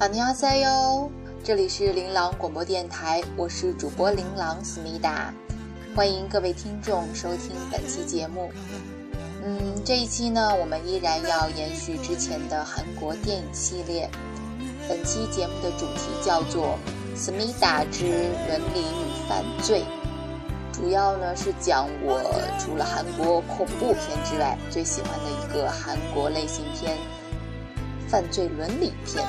老尼亚塞哟，这里是琳琅广播电台，我是主播琳琅思密达，欢迎各位听众收听本期节目。嗯，这一期呢，我们依然要延续之前的韩国电影系列。本期节目的主题叫做《思密达之伦理与犯罪》，主要呢是讲我除了韩国恐怖片之外，最喜欢的一个韩国类型片——犯罪伦理片。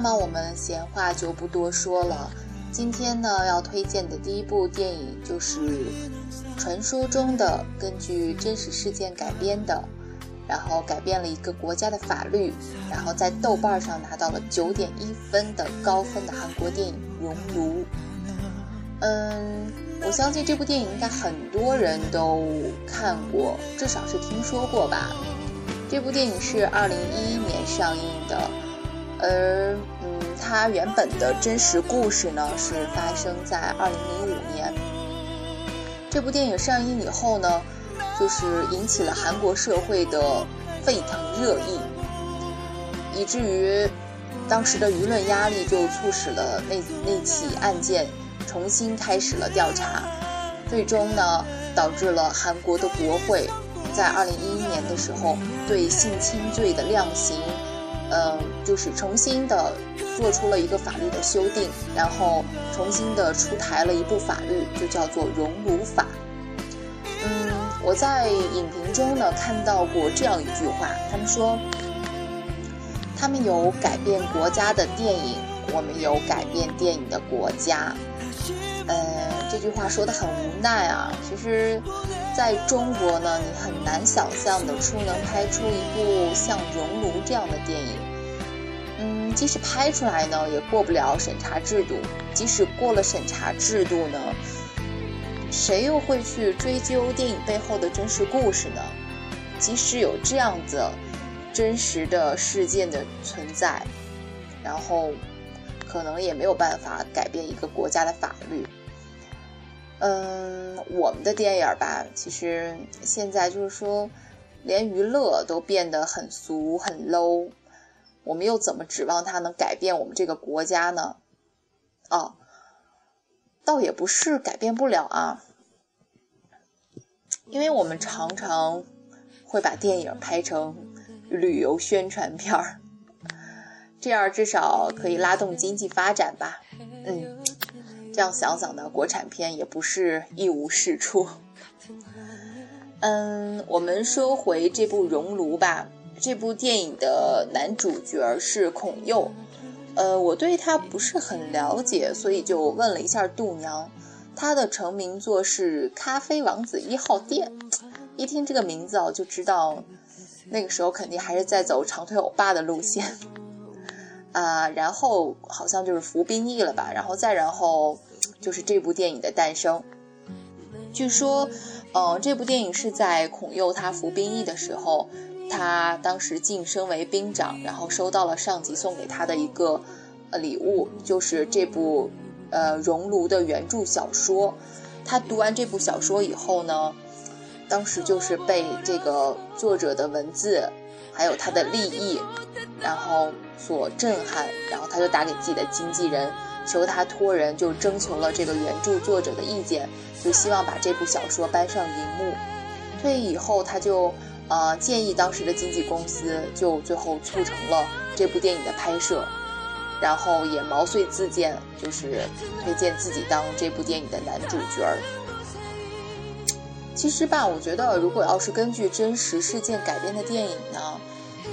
那么我们闲话就不多说了。今天呢，要推荐的第一部电影就是传说中的根据真实事件改编的，然后改变了一个国家的法律，然后在豆瓣上拿到了九点一分的高分的韩国电影《熔炉》。嗯，我相信这部电影应该很多人都看过，至少是听说过吧。这部电影是二零一一年上映的。而嗯，它原本的真实故事呢，是发生在二零零五年。这部电影上映以后呢，就是引起了韩国社会的沸腾热议，以至于当时的舆论压力就促使了那那起案件重新开始了调查，最终呢，导致了韩国的国会在二零一一年的时候对性侵罪的量刑。嗯，就是重新的做出了一个法律的修订，然后重新的出台了一部法律，就叫做《熔炉法》。嗯，我在影评中呢看到过这样一句话，他们说，他们有改变国家的电影，我们有改变电影的国家。呃，这句话说的很无奈啊。其实，在中国呢，你很难想象的出能拍出一部像《熔炉》这样的电影。即使拍出来呢，也过不了审查制度。即使过了审查制度呢，谁又会去追究电影背后的真实故事呢？即使有这样子真实的事件的存在，然后可能也没有办法改变一个国家的法律。嗯，我们的电影吧，其实现在就是说，连娱乐都变得很俗很 low，我们又怎么指望它能改变我们这个国家呢？哦，倒也不是改变不了啊，因为我们常常会把电影拍成旅游宣传片儿，这样至少可以拉动经济发展吧。嗯。这样想想呢，国产片也不是一无是处。嗯，我们说回这部《熔炉》吧。这部电影的男主角是孔佑，呃，我对他不是很了解，所以就问了一下度娘。他的成名作是《咖啡王子一号店》，一听这个名字哦，就知道那个时候肯定还是在走长腿欧巴的路线。啊，然后好像就是服兵役了吧，然后再然后就是这部电影的诞生。据说，呃，这部电影是在孔佑他服兵役的时候，他当时晋升为兵长，然后收到了上级送给他的一个呃礼物，就是这部呃《熔炉》的原著小说。他读完这部小说以后呢，当时就是被这个作者的文字还有他的立意，然后。所震撼，然后他就打给自己的经纪人，求他托人就征求了这个原著作者的意见，就希望把这部小说搬上荧幕。退役以后，他就呃建议当时的经纪公司，就最后促成了这部电影的拍摄，然后也毛遂自荐，就是推荐自己当这部电影的男主角儿。其实吧，我觉得如果要是根据真实事件改编的电影呢，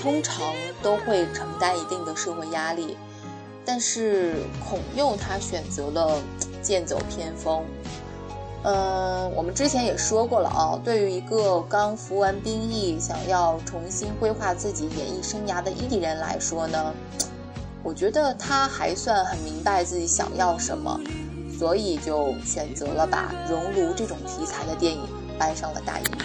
通常都会承担一定的社会压力。但是孔佑他选择了剑走偏锋。嗯，我们之前也说过了啊，对于一个刚服完兵役、想要重新规划自己演艺生涯的艺人来说呢，我觉得他还算很明白自己想要什么，所以就选择了把熔炉这种题材的电影。搬上了大荧幕。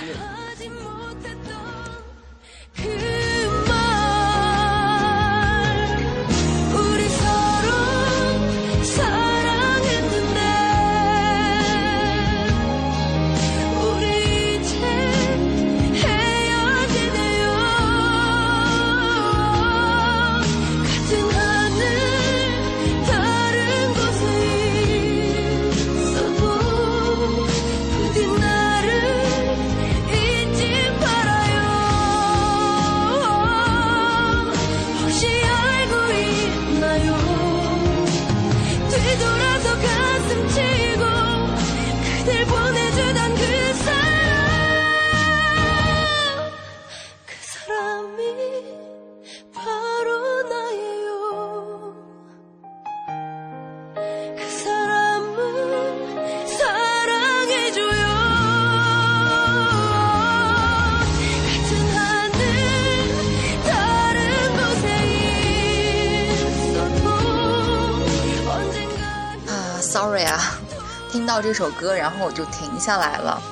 听到这首歌，然后我就停下来了。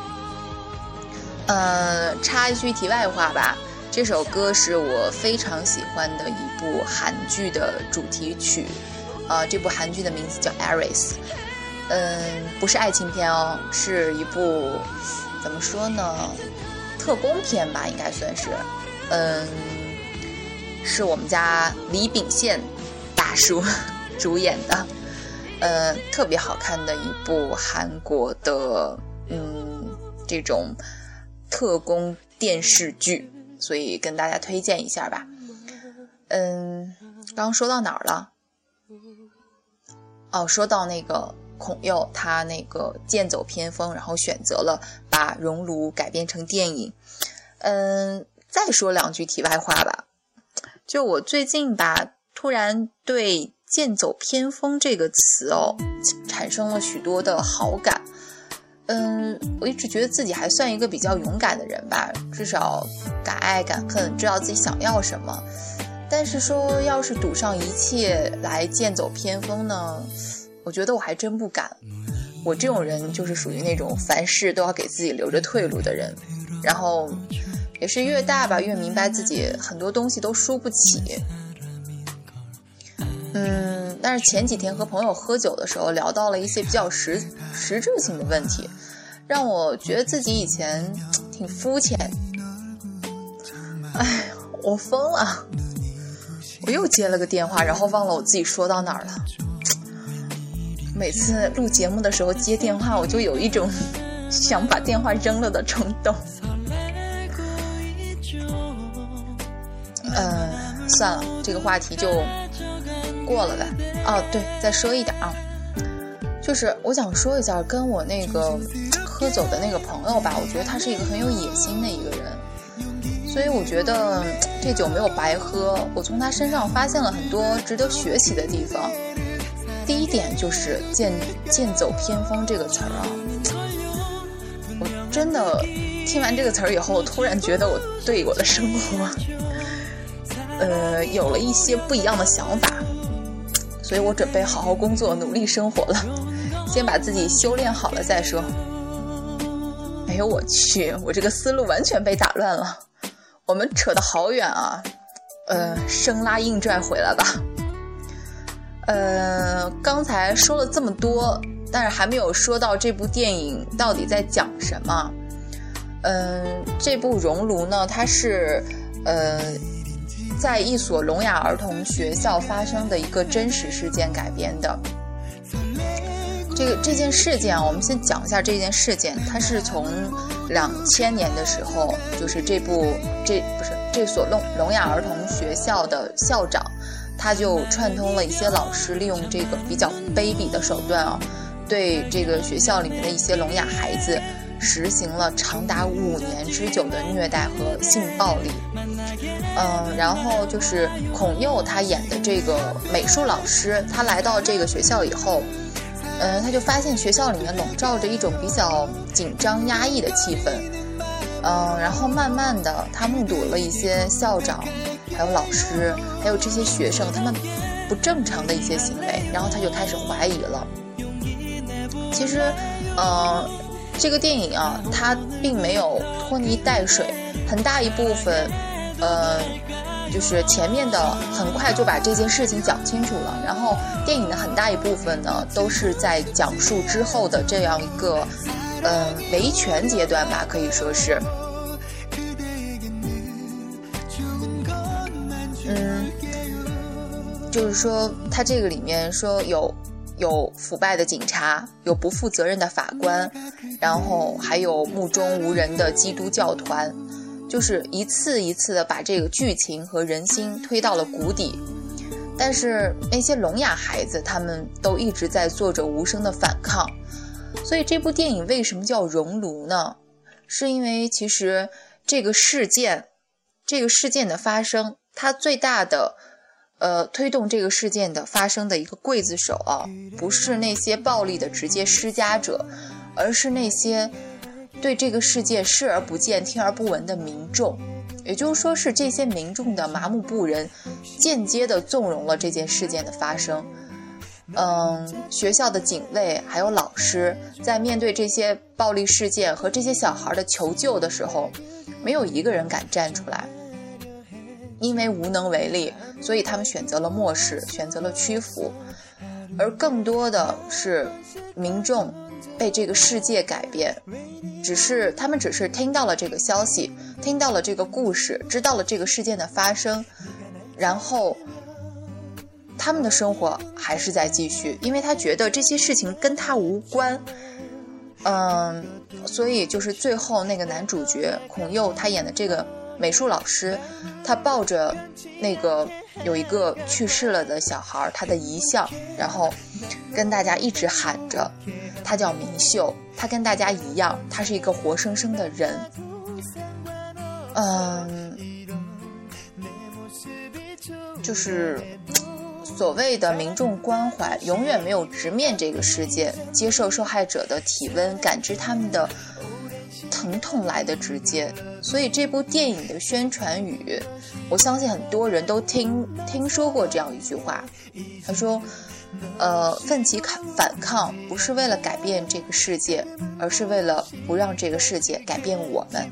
呃，插一句题外话吧，这首歌是我非常喜欢的一部韩剧的主题曲。呃，这部韩剧的名字叫《Aris》。嗯，不是爱情片哦，是一部怎么说呢，特工片吧，应该算是。嗯，是我们家李秉宪大叔 主演的。呃，特别好看的一部韩国的，嗯，这种特工电视剧，所以跟大家推荐一下吧。嗯，刚说到哪儿了？哦，说到那个孔佑，他那个剑走偏锋，然后选择了把《熔炉》改编成电影。嗯，再说两句题外话吧，就我最近吧，突然对。剑走偏锋这个词哦，产生了许多的好感。嗯，我一直觉得自己还算一个比较勇敢的人吧，至少敢爱敢恨，知道自己想要什么。但是说要是赌上一切来剑走偏锋呢，我觉得我还真不敢。我这种人就是属于那种凡事都要给自己留着退路的人。然后也是越大吧，越明白自己很多东西都输不起。嗯，但是前几天和朋友喝酒的时候，聊到了一些比较实实质性的问题，让我觉得自己以前挺肤浅。哎，我疯了！我又接了个电话，然后忘了我自己说到哪儿了。每次录节目的时候接电话，我就有一种 想把电话扔了的冲动。嗯，算了，这个话题就。过了呗，哦对，再说一点啊，就是我想说一下，跟我那个喝酒的那个朋友吧，我觉得他是一个很有野心的一个人，所以我觉得这酒没有白喝，我从他身上发现了很多值得学习的地方。第一点就是“剑剑走偏锋”这个词儿啊，我真的听完这个词儿以后，我突然觉得我对我的生活，呃，有了一些不一样的想法。所以我准备好好工作，努力生活了，先把自己修炼好了再说。哎呦我去，我这个思路完全被打乱了。我们扯得好远啊，呃，生拉硬拽回来吧。呃，刚才说了这么多，但是还没有说到这部电影到底在讲什么。嗯，这部《熔炉》呢，它是，呃。在一所聋哑儿童学校发生的一个真实事件改编的。这个这件事件啊，我们先讲一下这件事件。它是从两千年的时候，就是这部这不是这所聋聋哑儿童学校的校长，他就串通了一些老师，利用这个比较卑鄙的手段啊，对这个学校里面的一些聋哑孩子实行了长达五年之久的虐待和性暴力。嗯，然后就是孔佑他演的这个美术老师，他来到这个学校以后。嗯，他就发现学校里面笼罩着一种比较紧张压抑的气氛，嗯，然后慢慢的，他目睹了一些校长、还有老师、还有这些学生他们不正常的一些行为，然后他就开始怀疑了。其实，呃，这个电影啊，它并没有拖泥带水，很大一部分，呃。就是前面的很快就把这件事情讲清楚了，然后电影的很大一部分呢都是在讲述之后的这样一个，嗯，维权阶段吧，可以说是，嗯，就是说他这个里面说有有腐败的警察，有不负责任的法官，然后还有目中无人的基督教团。就是一次一次的把这个剧情和人心推到了谷底，但是那些聋哑孩子他们都一直在做着无声的反抗，所以这部电影为什么叫熔炉呢？是因为其实这个事件，这个事件的发生，它最大的，呃，推动这个事件的发生的一个刽子手啊，不是那些暴力的直接施加者，而是那些。对这个世界视而不见、听而不闻的民众，也就是说，是这些民众的麻木不仁，间接的纵容了这件事件的发生。嗯，学校的警卫还有老师，在面对这些暴力事件和这些小孩的求救的时候，没有一个人敢站出来，因为无能为力，所以他们选择了漠视，选择了屈服，而更多的是民众。被这个世界改变，只是他们只是听到了这个消息，听到了这个故事，知道了这个事件的发生，然后他们的生活还是在继续，因为他觉得这些事情跟他无关。嗯，所以就是最后那个男主角孔佑他演的这个美术老师，他抱着那个有一个去世了的小孩他的遗像，然后跟大家一直喊着。他叫明秀，他跟大家一样，他是一个活生生的人。嗯，就是所谓的民众关怀，永远没有直面这个世界，接受受害者的体温，感知他们的疼痛来的直接。所以这部电影的宣传语，我相信很多人都听听说过这样一句话，他说。呃，奋起抗反抗，不是为了改变这个世界，而是为了不让这个世界改变我们。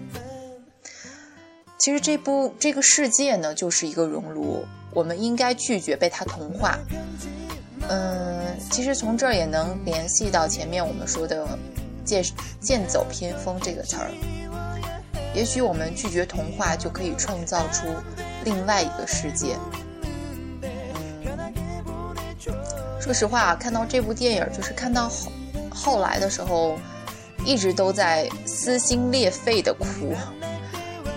其实这部这个世界呢，就是一个熔炉，我们应该拒绝被它同化。嗯，其实从这儿也能联系到前面我们说的“剑剑走偏锋”这个词儿。也许我们拒绝童话，就可以创造出另外一个世界。说实话，看到这部电影，就是看到后后来的时候，一直都在撕心裂肺的哭。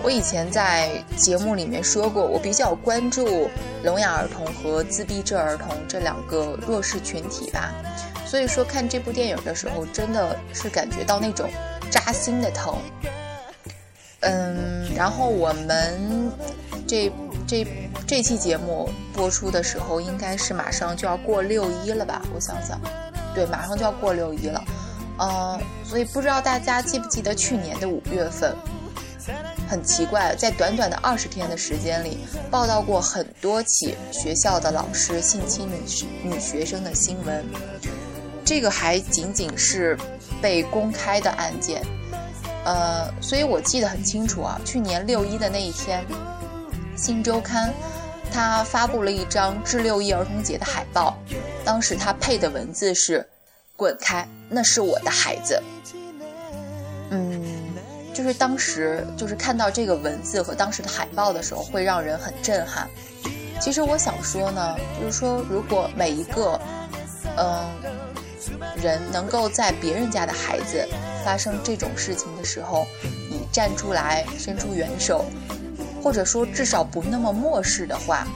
我以前在节目里面说过，我比较关注聋哑儿童和自闭症儿童这两个弱势群体吧。所以说，看这部电影的时候，真的是感觉到那种扎心的疼。嗯，然后我们这。这这期节目播出的时候，应该是马上就要过六一了吧？我想想，对，马上就要过六一了，嗯，所以不知道大家记不记得去年的五月份，很奇怪，在短短的二十天的时间里，报道过很多起学校的老师性侵女女学生的新闻，这个还仅仅是被公开的案件，呃，所以我记得很清楚啊，去年六一的那一天。新周刊，他发布了一张致六一儿童节的海报，当时他配的文字是“滚开，那是我的孩子”。嗯，就是当时就是看到这个文字和当时的海报的时候，会让人很震撼。其实我想说呢，就是说，如果每一个嗯人能够在别人家的孩子发生这种事情的时候，你站出来伸出援手，或者说至少不那么漠视的话，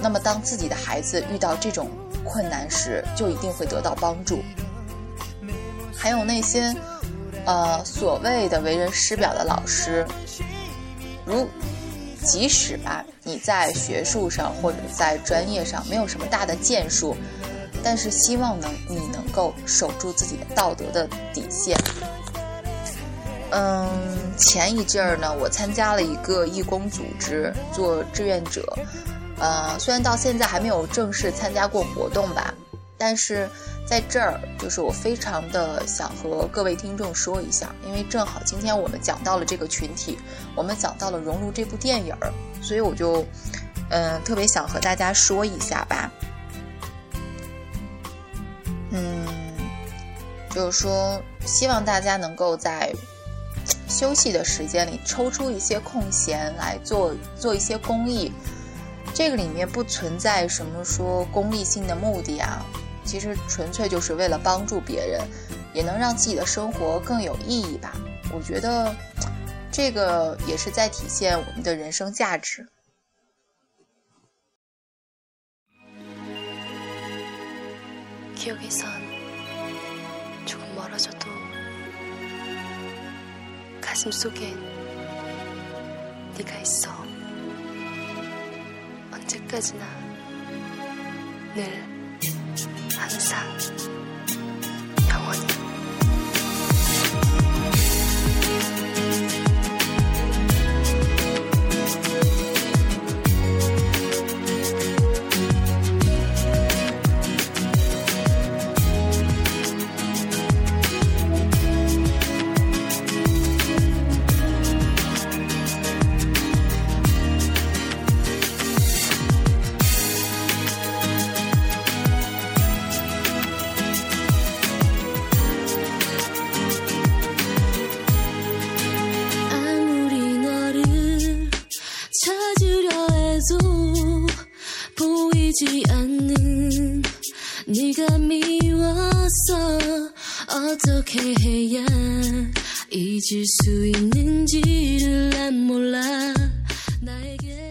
那么当自己的孩子遇到这种困难时，就一定会得到帮助。还有那些，呃，所谓的为人师表的老师，如即使吧，你在学术上或者在专业上没有什么大的建树。但是希望能你够守住自己的道德的底线。嗯，前一阵儿呢，我参加了一个义工组织做志愿者，呃，虽然到现在还没有正式参加过活动吧，但是在这儿就是我非常的想和各位听众说一下，因为正好今天我们讲到了这个群体，我们讲到了《熔炉》这部电影儿，所以我就嗯特别想和大家说一下吧。嗯，就是说希望大家能够在休息的时间里抽出一些空闲来做做一些公益，这个里面不存在什么说功利性的目的啊，其实纯粹就是为了帮助别人，也能让自己的生活更有意义吧，我觉得这个也是在体现我们的人生价值。Q 师。 가슴 속엔 네가 있어. 언제까지나 늘 항상 영원히.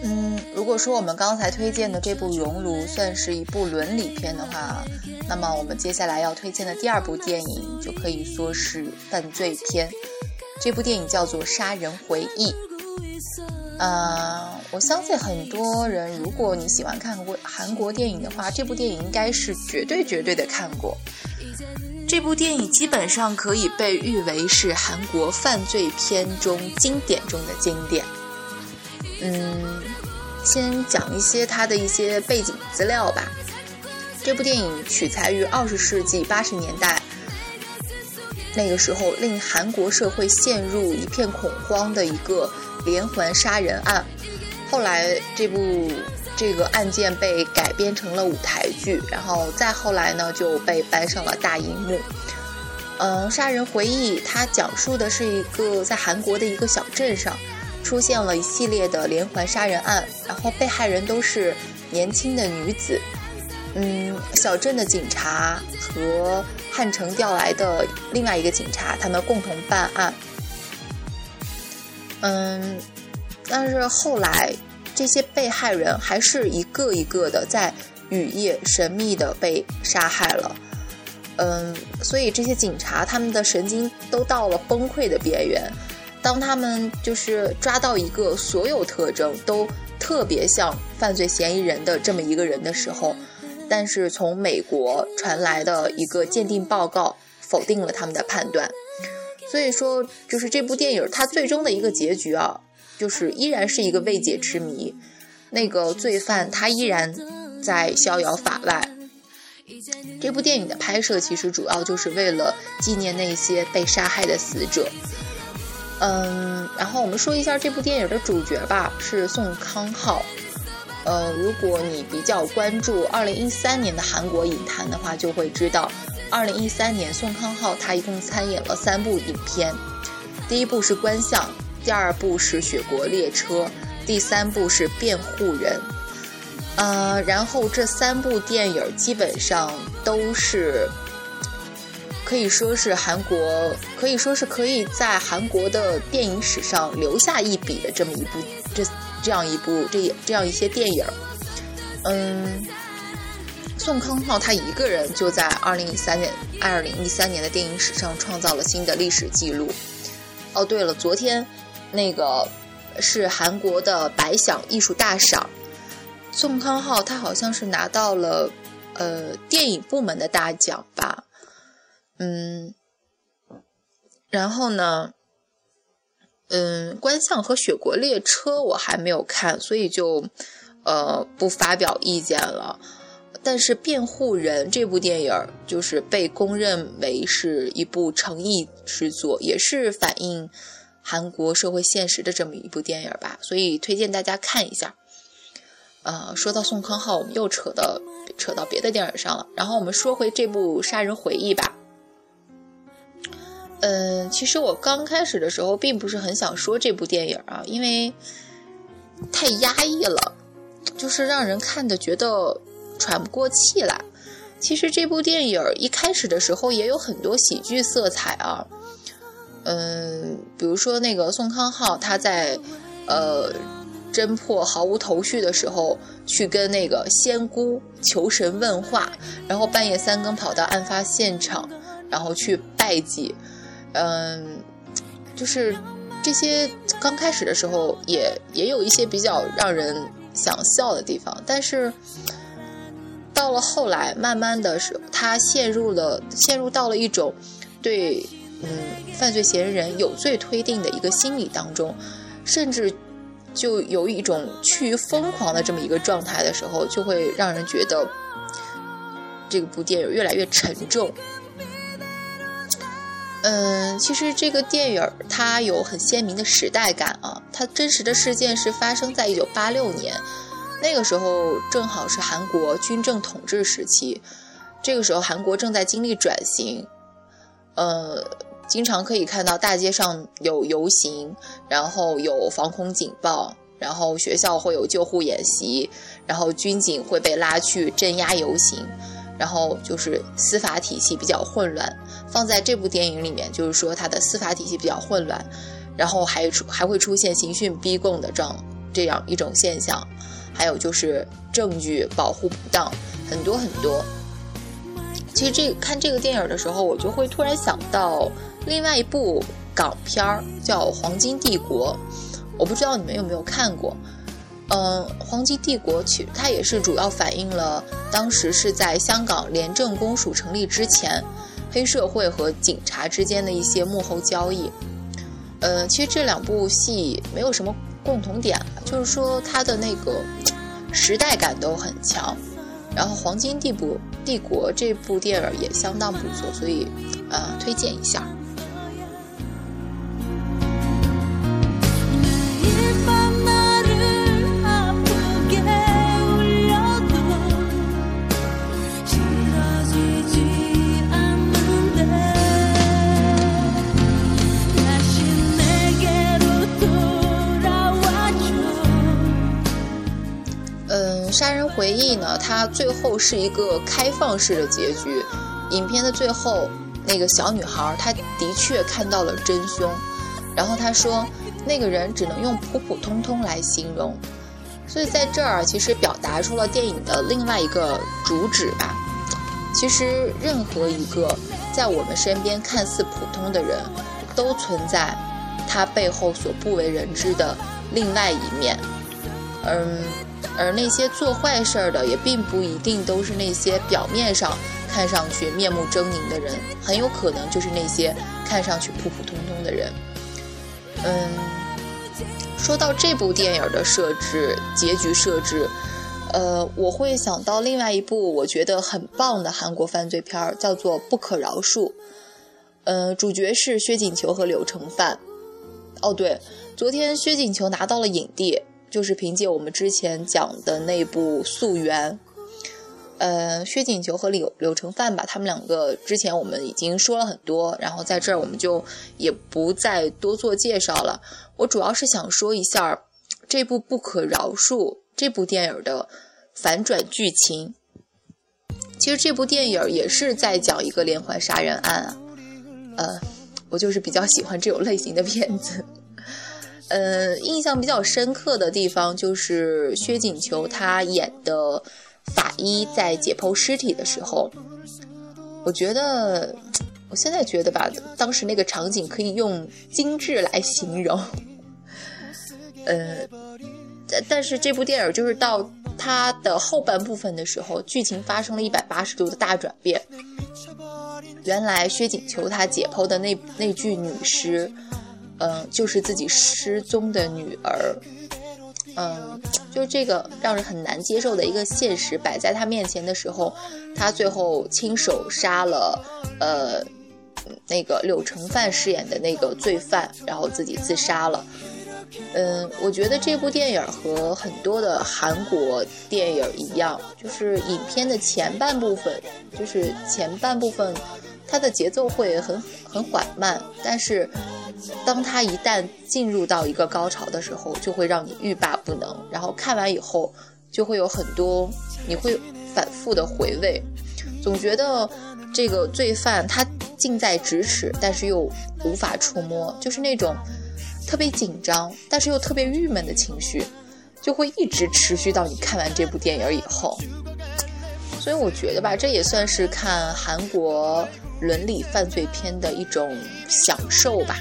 嗯，如果说我们刚才推荐的这部《熔炉》算是一部伦理片的话，那么我们接下来要推荐的第二部电影就可以说是犯罪片。这部电影叫做《杀人回忆》。呃，我相信很多人，如果你喜欢看过韩国电影的话，这部电影应该是绝对绝对的看过。这部电影基本上可以被誉为是韩国犯罪片中经典中的经典。嗯，先讲一些它的一些背景资料吧。这部电影取材于二十世纪八十年代，那个时候令韩国社会陷入一片恐慌的一个连环杀人案。后来这部这个案件被改编成了舞台剧，然后再后来呢就被搬上了大荧幕。嗯，《杀人回忆》它讲述的是一个在韩国的一个小镇上。出现了一系列的连环杀人案，然后被害人都是年轻的女子。嗯，小镇的警察和汉城调来的另外一个警察，他们共同办案。嗯，但是后来这些被害人还是一个一个的在雨夜神秘的被杀害了。嗯，所以这些警察他们的神经都到了崩溃的边缘。当他们就是抓到一个所有特征都特别像犯罪嫌疑人的这么一个人的时候，但是从美国传来的一个鉴定报告否定了他们的判断。所以说，就是这部电影它最终的一个结局啊，就是依然是一个未解之谜。那个罪犯他依然在逍遥法外。这部电影的拍摄其实主要就是为了纪念那些被杀害的死者。嗯，然后我们说一下这部电影的主角吧，是宋康昊。呃，如果你比较关注2013年的韩国影坛的话，就会知道，2013年宋康昊他一共参演了三部影片，第一部是《观相》，第二部是《雪国列车》，第三部是《辩护人》。呃，然后这三部电影基本上都是。可以说是韩国，可以说是可以在韩国的电影史上留下一笔的这么一部这这样一部这这样一些电影。嗯，宋康昊他一个人就在二零一三年二零一三年的电影史上创造了新的历史记录。哦，对了，昨天那个是韩国的百想艺术大赏，宋康昊他好像是拿到了呃电影部门的大奖吧，嗯，然后呢，嗯，观象和雪国列车我还没有看，所以就呃不发表意见了。但是《辩护人》这部电影就是被公认为是一部诚意之作，也是反映韩国社会现实的这么一部电影吧，所以推荐大家看一下。呃，说到宋康昊，我们又扯到扯到别的电影上了。然后我们说回这部《杀人回忆》吧。嗯，其实我刚开始的时候并不是很想说这部电影啊，因为太压抑了，就是让人看的觉得。喘不过气来。其实这部电影一开始的时候也有很多喜剧色彩啊，嗯，比如说那个宋康昊他在呃侦破毫无头绪的时候，去跟那个仙姑求神问话，然后半夜三更跑到案发现场，然后去拜祭，嗯，就是这些刚开始的时候也也有一些比较让人想笑的地方，但是。到了后来，慢慢的是他陷入了陷入到了一种对嗯犯罪嫌疑人有罪推定的一个心理当中，甚至就有一种趋于疯狂的这么一个状态的时候，就会让人觉得这部电影越来越沉重。嗯，其实这个电影它有很鲜明的时代感啊，它真实的事件是发生在一九八六年。那个时候正好是韩国军政统治时期，这个时候韩国正在经历转型，呃，经常可以看到大街上有游行，然后有防空警报，然后学校会有救护演习，然后军警会被拉去镇压游行，然后就是司法体系比较混乱。放在这部电影里面，就是说它的司法体系比较混乱，然后还出还会出现刑讯逼供的这样这样一种现象。还有就是证据保护不当，很多很多。其实这看这个电影的时候，我就会突然想到另外一部港片儿，叫《黄金帝国》。我不知道你们有没有看过。嗯，《黄金帝国》其它也是主要反映了当时是在香港廉政公署成立之前，黑社会和警察之间的一些幕后交易。嗯，其实这两部戏没有什么。共同点就是说，它的那个时代感都很强。然后，《黄金帝国》帝国这部电影也相当不错，所以呃，推荐一下。杀人回忆呢？它最后是一个开放式的结局。影片的最后，那个小女孩她的确看到了真凶，然后她说，那个人只能用普普通通来形容。所以在这儿，其实表达出了电影的另外一个主旨吧。其实，任何一个在我们身边看似普通的人，都存在他背后所不为人知的另外一面。嗯。而那些做坏事儿的，也并不一定都是那些表面上看上去面目狰狞的人，很有可能就是那些看上去普普通通的人。嗯，说到这部电影的设置、结局设置，呃，我会想到另外一部我觉得很棒的韩国犯罪片儿，叫做《不可饶恕》。呃，主角是薛景求和柳承范。哦，对，昨天薛景求拿到了影帝。就是凭借我们之前讲的那部《溯源》，呃，薛景求和柳柳承范吧，他们两个之前我们已经说了很多，然后在这儿我们就也不再多做介绍了。我主要是想说一下这部《不可饶恕》这部电影的反转剧情。其实这部电影也是在讲一个连环杀人案啊。呃，我就是比较喜欢这种类型的片子。呃，印象比较深刻的地方就是薛景求他演的法医在解剖尸体的时候，我觉得，我现在觉得吧，当时那个场景可以用精致来形容。呃，但但是这部电影就是到它的后半部分的时候，剧情发生了一百八十度的大转变。原来薛景求他解剖的那那具女尸。嗯，就是自己失踪的女儿，嗯，就这个让人很难接受的一个现实摆在他面前的时候，他最后亲手杀了呃那个柳成范饰演的那个罪犯，然后自己自杀了。嗯，我觉得这部电影和很多的韩国电影一样，就是影片的前半部分，就是前半部分它的节奏会很很缓慢，但是。当它一旦进入到一个高潮的时候，就会让你欲罢不能。然后看完以后，就会有很多你会反复的回味，总觉得这个罪犯他近在咫尺，但是又无法触摸，就是那种特别紧张，但是又特别郁闷的情绪，就会一直持续到你看完这部电影以后。所以我觉得吧，这也算是看韩国伦理犯罪片的一种享受吧。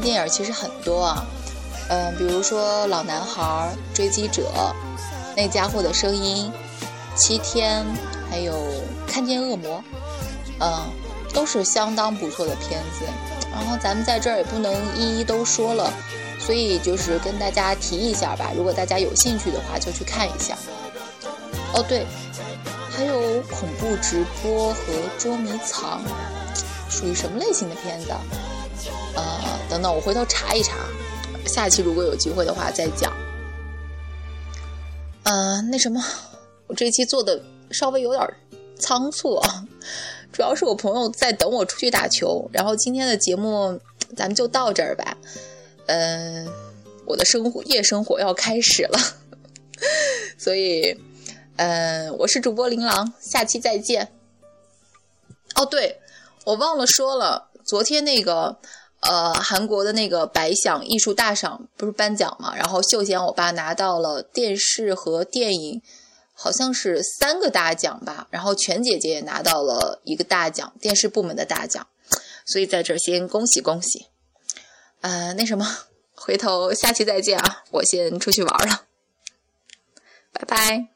电影其实很多啊，嗯，比如说《老男孩》《追击者》《那家伙的声音》《七天》，还有《看见恶魔》，嗯，都是相当不错的片子。然后咱们在这儿也不能一一都说了，所以就是跟大家提一下吧。如果大家有兴趣的话，就去看一下。哦，对，还有恐怖直播和捉迷藏。属于什么类型的片子？呃，等等，我回头查一查，下期如果有机会的话再讲。呃，那什么，我这期做的稍微有点仓促啊，主要是我朋友在等我出去打球，然后今天的节目咱们就到这儿吧。嗯，我的生活夜生活要开始了，所以，嗯，我是主播琳琅，下期再见。哦，对。我忘了说了，昨天那个，呃，韩国的那个百想艺术大赏不是颁奖嘛？然后秀贤我爸拿到了电视和电影，好像是三个大奖吧。然后全姐姐也拿到了一个大奖，电视部门的大奖。所以在这先恭喜恭喜。呃，那什么，回头下期再见啊！我先出去玩了，拜拜。